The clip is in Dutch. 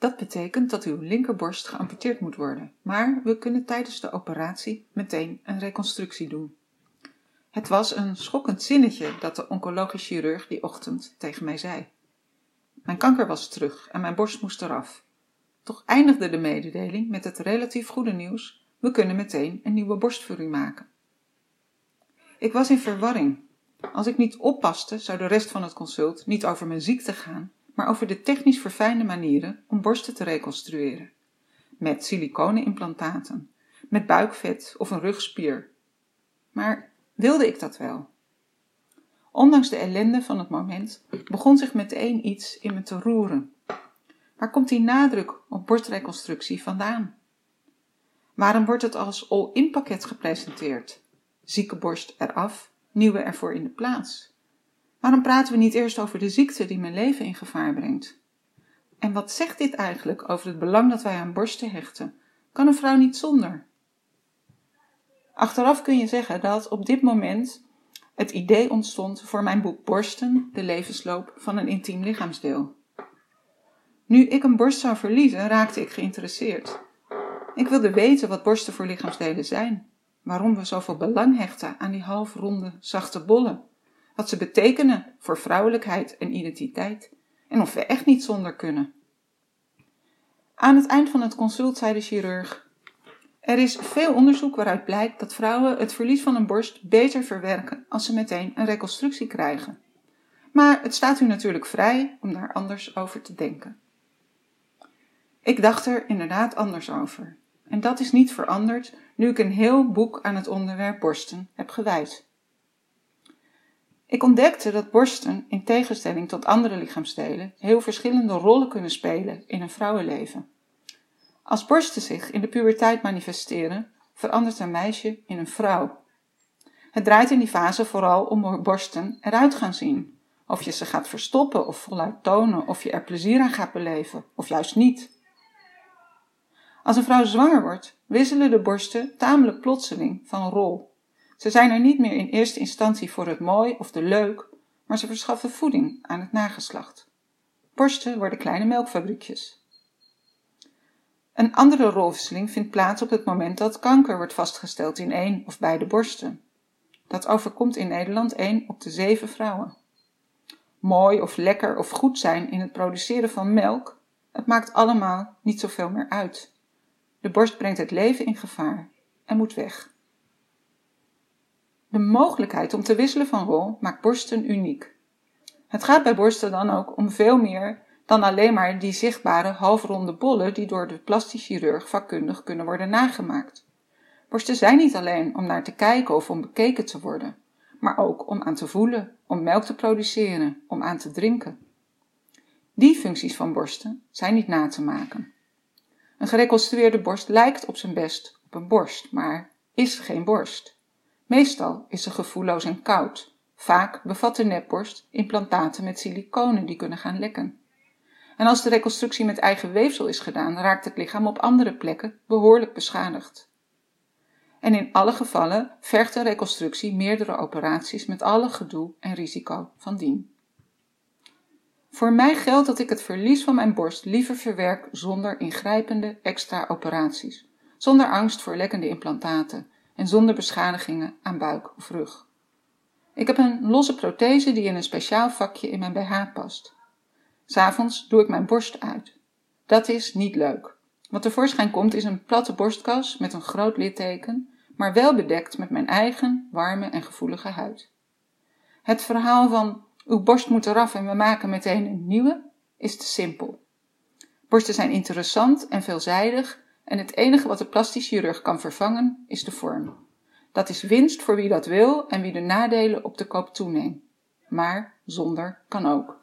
Dat betekent dat uw linkerborst geamputeerd moet worden, maar we kunnen tijdens de operatie meteen een reconstructie doen. Het was een schokkend zinnetje dat de oncologisch chirurg die ochtend tegen mij zei. Mijn kanker was terug en mijn borst moest eraf. Toch eindigde de mededeling met het relatief goede nieuws: we kunnen meteen een nieuwe borstvoeding maken. Ik was in verwarring. Als ik niet oppaste, zou de rest van het consult niet over mijn ziekte gaan, maar over de technisch verfijnde manieren om borsten te reconstrueren. Met siliconenimplantaten, met buikvet of een rugspier. Maar wilde ik dat wel? Ondanks de ellende van het moment begon zich meteen iets in me te roeren. Waar komt die nadruk op borstreconstructie vandaan? Waarom wordt het als all-in pakket gepresenteerd? Zieke borst eraf, nieuwe ervoor in de plaats. Waarom praten we niet eerst over de ziekte die mijn leven in gevaar brengt? En wat zegt dit eigenlijk over het belang dat wij aan borsten hechten? Kan een vrouw niet zonder? Achteraf kun je zeggen dat op dit moment het idee ontstond voor mijn boek Borsten, de levensloop van een intiem lichaamsdeel. Nu ik een borst zou verliezen, raakte ik geïnteresseerd. Ik wilde weten wat borsten voor lichaamsdelen zijn, waarom we zoveel belang hechten aan die halfronde, zachte bollen, wat ze betekenen voor vrouwelijkheid en identiteit en of we echt niet zonder kunnen. Aan het eind van het consult zei de chirurg: Er is veel onderzoek waaruit blijkt dat vrouwen het verlies van een borst beter verwerken als ze meteen een reconstructie krijgen. Maar het staat u natuurlijk vrij om daar anders over te denken. Ik dacht er inderdaad anders over. En dat is niet veranderd nu ik een heel boek aan het onderwerp borsten heb gewijd. Ik ontdekte dat borsten, in tegenstelling tot andere lichaamsdelen, heel verschillende rollen kunnen spelen in een vrouwenleven. Als borsten zich in de puberteit manifesteren, verandert een meisje in een vrouw. Het draait in die fase vooral om hoe borsten eruit gaan zien. Of je ze gaat verstoppen of voluit tonen, of je er plezier aan gaat beleven, of juist niet. Als een vrouw zwanger wordt, wisselen de borsten tamelijk plotseling van rol. Ze zijn er niet meer in eerste instantie voor het mooi of de leuk, maar ze verschaffen voeding aan het nageslacht. Borsten worden kleine melkfabriekjes. Een andere rolwisseling vindt plaats op het moment dat kanker wordt vastgesteld in één of beide borsten. Dat overkomt in Nederland één op de zeven vrouwen. Mooi of lekker of goed zijn in het produceren van melk, het maakt allemaal niet zoveel meer uit. De borst brengt het leven in gevaar en moet weg. De mogelijkheid om te wisselen van rol maakt borsten uniek. Het gaat bij borsten dan ook om veel meer dan alleen maar die zichtbare halfronde bollen die door de plastisch chirurg vakkundig kunnen worden nagemaakt. Borsten zijn niet alleen om naar te kijken of om bekeken te worden, maar ook om aan te voelen, om melk te produceren, om aan te drinken. Die functies van borsten zijn niet na te maken. Een gereconstrueerde borst lijkt op zijn best op een borst, maar is geen borst. Meestal is ze gevoelloos en koud. Vaak bevat de nepborst implantaten met siliconen die kunnen gaan lekken. En als de reconstructie met eigen weefsel is gedaan, raakt het lichaam op andere plekken behoorlijk beschadigd. En in alle gevallen vergt een reconstructie meerdere operaties met alle gedoe en risico van dien. Voor mij geldt dat ik het verlies van mijn borst liever verwerk zonder ingrijpende extra operaties, zonder angst voor lekkende implantaten en zonder beschadigingen aan buik of rug. Ik heb een losse prothese die in een speciaal vakje in mijn BH past. S'avonds doe ik mijn borst uit. Dat is niet leuk. Wat tevoorschijn komt is een platte borstkas met een groot litteken, maar wel bedekt met mijn eigen warme en gevoelige huid. Het verhaal van uw borst moet eraf en we maken meteen een nieuwe is te simpel. Borsten zijn interessant en veelzijdig en het enige wat de plastisch chirurg kan vervangen is de vorm. Dat is winst voor wie dat wil en wie de nadelen op de koop toeneemt. Maar zonder kan ook.